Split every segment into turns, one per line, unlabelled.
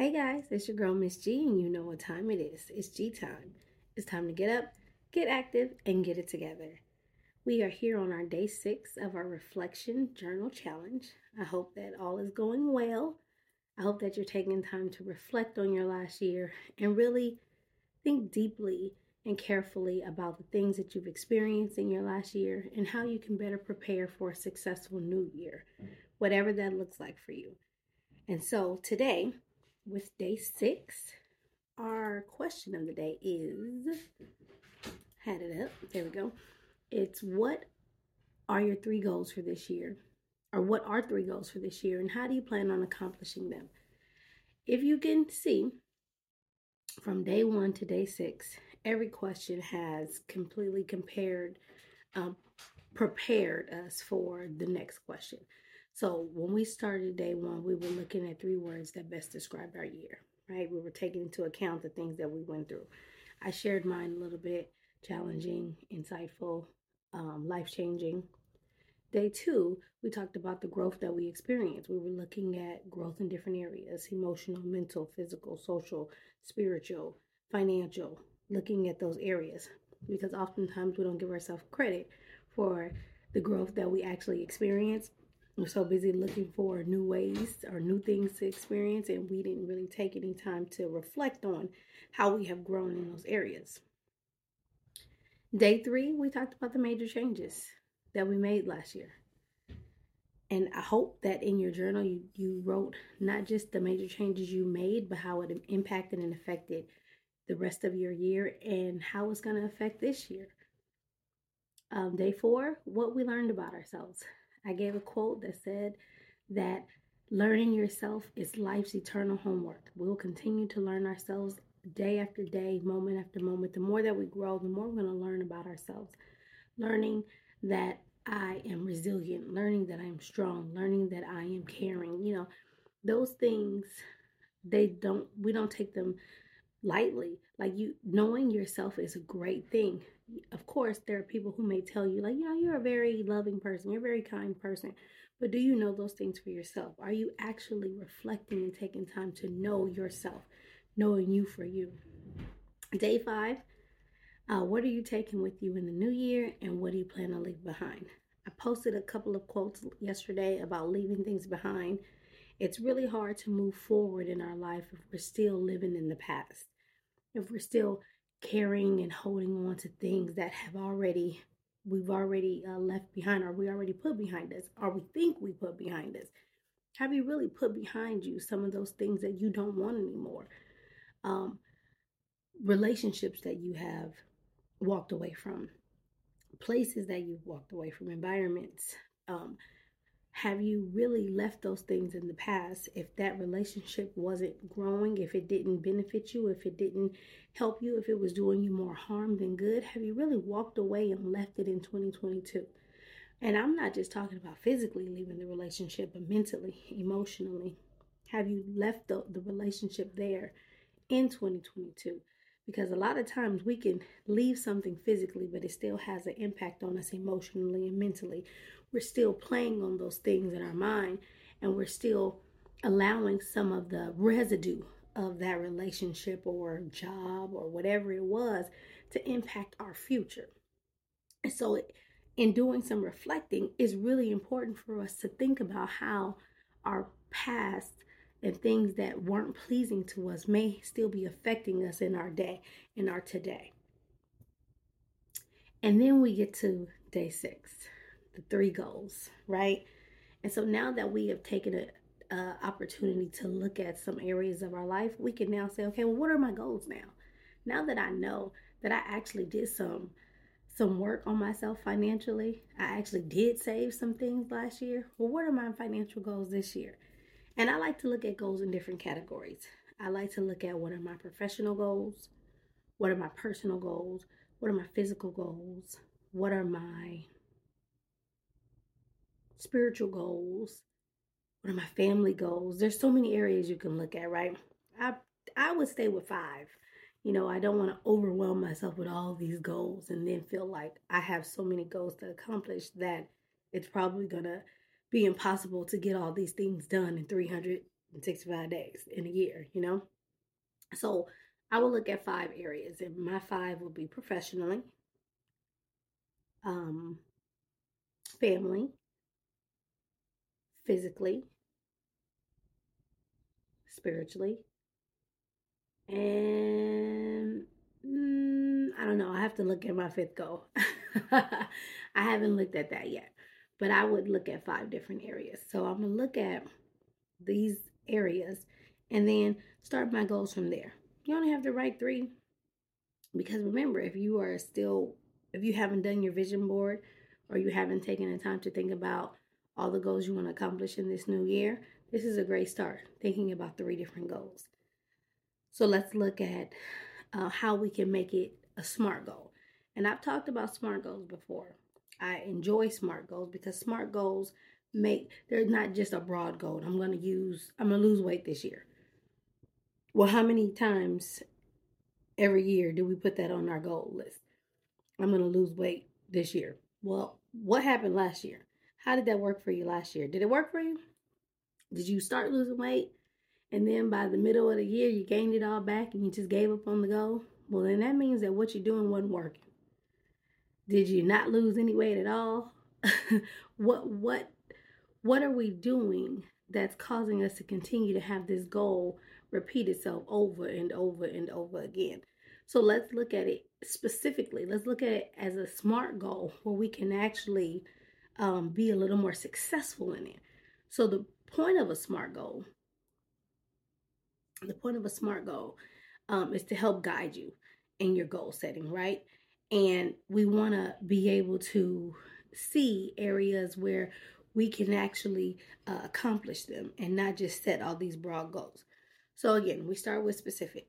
Hey guys, it's your girl Miss G, and you know what time it is. It's G time. It's time to get up, get active, and get it together. We are here on our day six of our reflection journal challenge. I hope that all is going well. I hope that you're taking time to reflect on your last year and really think deeply and carefully about the things that you've experienced in your last year and how you can better prepare for a successful new year, mm. whatever that looks like for you. And so today, with day six, our question of the day is had it up. There we go. It's what are your three goals for this year? Or what are three goals for this year? And how do you plan on accomplishing them? If you can see from day one to day six, every question has completely compared, um, prepared us for the next question. So when we started day one, we were looking at three words that best describe our year, right? We were taking into account the things that we went through. I shared mine a little bit challenging, insightful, um, life changing. Day two, we talked about the growth that we experienced. We were looking at growth in different areas emotional, mental, physical, social, spiritual, financial, looking at those areas because oftentimes we don't give ourselves credit for the growth that we actually experience we're so busy looking for new ways or new things to experience, and we didn't really take any time to reflect on how we have grown in those areas. Day three, we talked about the major changes that we made last year. And I hope that in your journal you, you wrote not just the major changes you made, but how it impacted and affected the rest of your year and how it's going to affect this year. Um, day four, what we learned about ourselves. I gave a quote that said that learning yourself is life's eternal homework. We'll continue to learn ourselves day after day, moment after moment. The more that we grow, the more we're going to learn about ourselves. Learning that I am resilient, learning that I am strong, learning that I am caring. You know, those things they don't we don't take them lightly. Like you knowing yourself is a great thing of course, there are people who may tell you, like, you know, you're a very loving person, you're a very kind person. But do you know those things for yourself? Are you actually reflecting and taking time to know yourself, knowing you for you? Day five, uh, what are you taking with you in the new year and what do you plan to leave behind? I posted a couple of quotes yesterday about leaving things behind. It's really hard to move forward in our life if we're still living in the past, if we're still carrying and holding on to things that have already we've already uh, left behind or we already put behind us or we think we put behind us. Have you really put behind you some of those things that you don't want anymore? Um, relationships that you have walked away from places that you've walked away from environments um, have you really left those things in the past if that relationship wasn't growing, if it didn't benefit you, if it didn't help you, if it was doing you more harm than good? Have you really walked away and left it in 2022? And I'm not just talking about physically leaving the relationship, but mentally, emotionally. Have you left the, the relationship there in 2022? Because a lot of times we can leave something physically, but it still has an impact on us emotionally and mentally we're still playing on those things in our mind and we're still allowing some of the residue of that relationship or job or whatever it was to impact our future. And so, in doing some reflecting, it's really important for us to think about how our past and things that weren't pleasing to us may still be affecting us in our day, in our today. And then we get to day six the three goals, right? And so now that we have taken an opportunity to look at some areas of our life, we can now say, okay, well, what are my goals now? Now that I know that I actually did some some work on myself financially, I actually did save some things last year. Well, what are my financial goals this year? And I like to look at goals in different categories. I like to look at what are my professional goals, what are my personal goals, what are my physical goals, what are my spiritual goals? What are my family goals? There's so many areas you can look at, right? I I would stay with five. You know, I don't want to overwhelm myself with all these goals and then feel like I have so many goals to accomplish that it's probably gonna be impossible to get all these things done in 365 days in a year, you know? So I will look at five areas, and my five will be professionally, um, family, physically, spiritually, and mm, I don't know. I have to look at my fifth goal. I haven't looked at that yet, but I would look at five different areas. So I'm going to look at these areas and then start my goals from there. You only have to write three because remember, if you are still, if you haven't done your vision board or you haven't taken the time to think about all the goals you want to accomplish in this new year, this is a great start thinking about three different goals. So let's look at uh, how we can make it a SMART goal. And I've talked about SMART goals before. I enjoy SMART goals because SMART goals make, they're not just a broad goal. I'm going to use, I'm going to lose weight this year. Well, how many times every year do we put that on our goal list? I'm going to lose weight this year. Well, what happened last year? How did that work for you last year? Did it work for you? Did you start losing weight and then by the middle of the year you gained it all back and you just gave up on the goal? Well, then that means that what you're doing wasn't working. Did you not lose any weight at all? what what what are we doing that's causing us to continue to have this goal repeat itself over and over and over again? So let's look at it specifically. Let's look at it as a smart goal where we can actually um, be a little more successful in it. So the point of a smart goal, the point of a smart goal um, is to help guide you in your goal setting, right? And we want to be able to see areas where we can actually uh, accomplish them and not just set all these broad goals. So, again, we start with specific.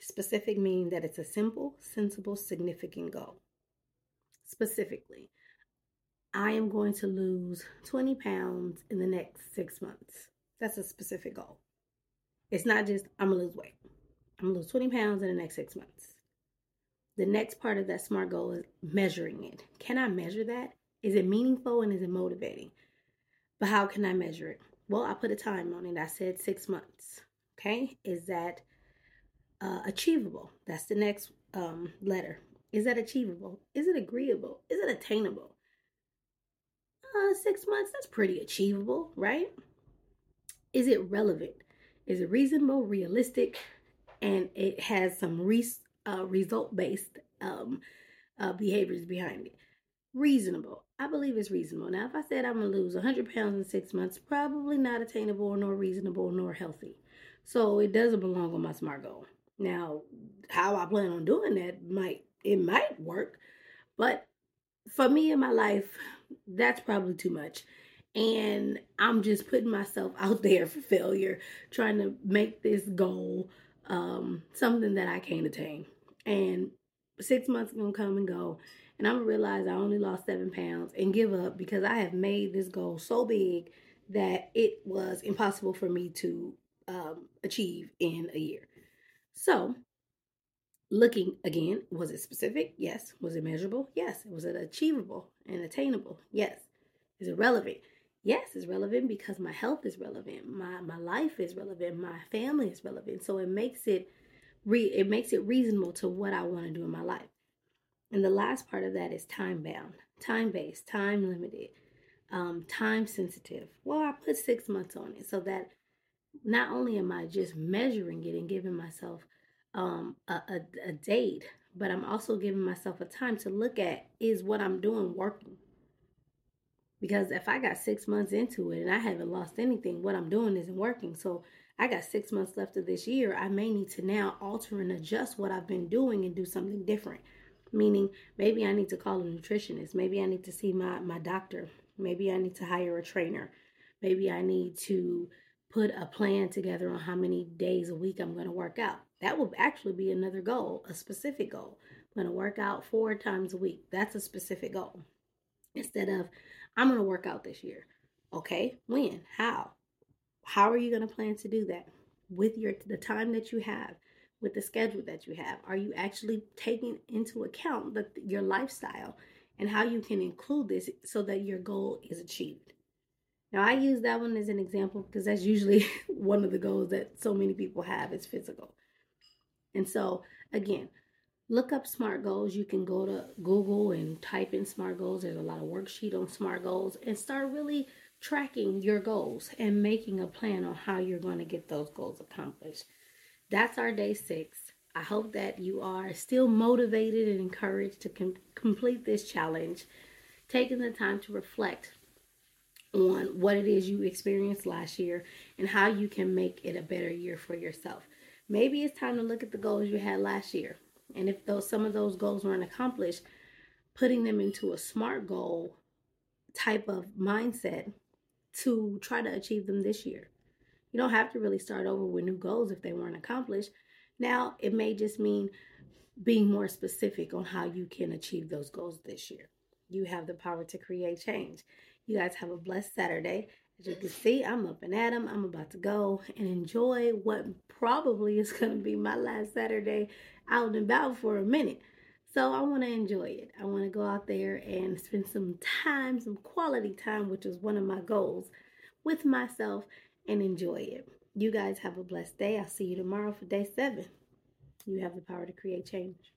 Specific meaning that it's a simple, sensible, significant goal. Specifically, I am going to lose 20 pounds in the next six months. That's a specific goal. It's not just, I'm to lose weight. I'm to lose 20 pounds in the next six months. The next part of that SMART goal is measuring it. Can I measure that? Is it meaningful and is it motivating? But how can I measure it? Well, I put a time on it. I said six months. Okay. Is that uh, achievable? That's the next um, letter. Is that achievable? Is it agreeable? Is it attainable? uh, six months, that's pretty achievable, right? Is it relevant? Is it reasonable, realistic, and it has some re- uh, result based um, uh, behaviors behind it? Reasonable. I believe it's reasonable. Now, if I said I'm going to lose 100 pounds in six months, probably not attainable, nor reasonable, nor healthy. So it doesn't belong on my SMART goal. Now, how I plan on doing that might it might work, but for me in my life, that's probably too much. And I'm just putting myself out there for failure, trying to make this goal um, something that I can't attain. And six months gonna come and go, and I'm gonna realize I only lost seven pounds and give up because I have made this goal so big that it was impossible for me to um, achieve in a year. So looking again, was it specific? Yes. Was it measurable? Yes. Was it achievable and attainable? Yes. Is it relevant? Yes, it's relevant because my health is relevant, my my life is relevant, my family is relevant. So it makes it re it makes it reasonable to what I want to do in my life. And the last part of that is time bound, time based, time limited, um, time sensitive. Well, I put six months on it so that not only am I just measuring it and giving myself um, a, a, a date, but I'm also giving myself a time to look at is what I'm doing working. Because if I got six months into it and I haven't lost anything, what I'm doing isn't working. So I got six months left of this year. I may need to now alter and adjust what I've been doing and do something different. Meaning, maybe I need to call a nutritionist. Maybe I need to see my, my doctor. Maybe I need to hire a trainer. Maybe I need to put a plan together on how many days a week I'm going to work out. That will actually be another goal, a specific goal. I'm going to work out four times a week. That's a specific goal. Instead of, I'm going to work out this year. Okay, when? How? How are you going to plan to do that? With your the time that you have, with the schedule that you have, are you actually taking into account the, your lifestyle and how you can include this so that your goal is achieved? Now, I use that one as an example because that's usually one of the goals that so many people have is physical. And so, again, look up SMART goals. You can go to Google and type in SMART goals. There's a lot of worksheet on SMART goals and start really tracking your goals and making a plan on how you're going to get those goals accomplished. That's our day six. I hope that you are still motivated and encouraged to com- complete this challenge, taking the time to reflect on what it is you experienced last year and how you can make it a better year for yourself. Maybe it's time to look at the goals you had last year. And if those some of those goals weren't accomplished, putting them into a smart goal type of mindset to try to achieve them this year. You don't have to really start over with new goals if they weren't accomplished. Now, it may just mean being more specific on how you can achieve those goals this year. You have the power to create change. You guys have a blessed Saturday. As you can see, I'm up and at 'em. I'm about to go and enjoy what probably is going to be my last Saturday out and about for a minute. So I want to enjoy it. I want to go out there and spend some time, some quality time, which is one of my goals, with myself and enjoy it. You guys have a blessed day. I'll see you tomorrow for day seven. You have the power to create change.